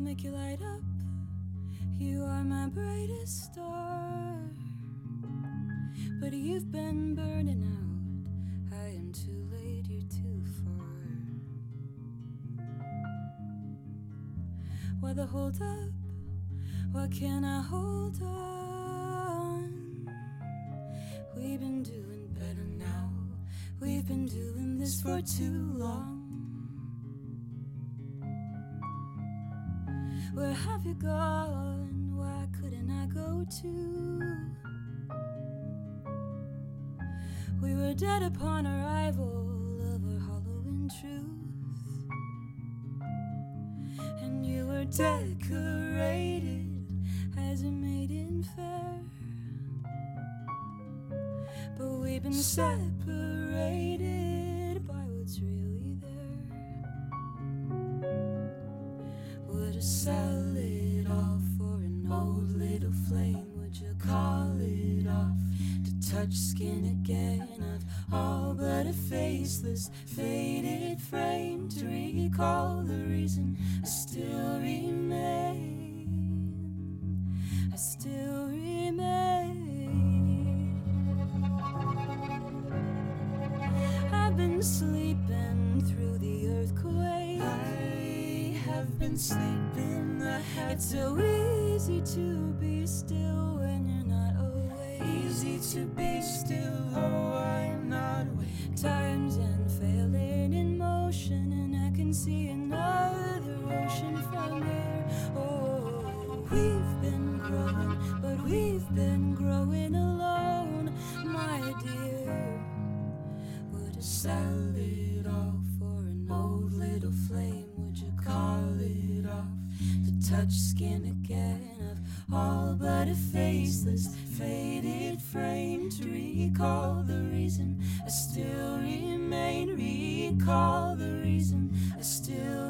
I'll make you light up. You are my brightest star. But you've been burning out. I am too late, you're too far. Why the hold up? Why can't I hold on? We've been doing better now. We've been doing this for too long. Where have you gone? Why couldn't I go to? We were dead upon arrival of our hollow in truth. And you were decorated as a maiden fair. But we've been separated Sell it all for an old little flame? Would you call it off to touch skin again of all but a faceless, faded frame to recall the reason I still remain? I still remain. I've been sleeping have been sleeping. I have It's so easy to be still when you're not awake. easy to be still, though I am not awake. Times and failing in motion, and I can see another ocean from here. Oh, we've been growing, but we've been growing alone, my dear. Would you sell touch skin again of all but a faceless, faded frame to recall the reason I still remain? Recall the reason I still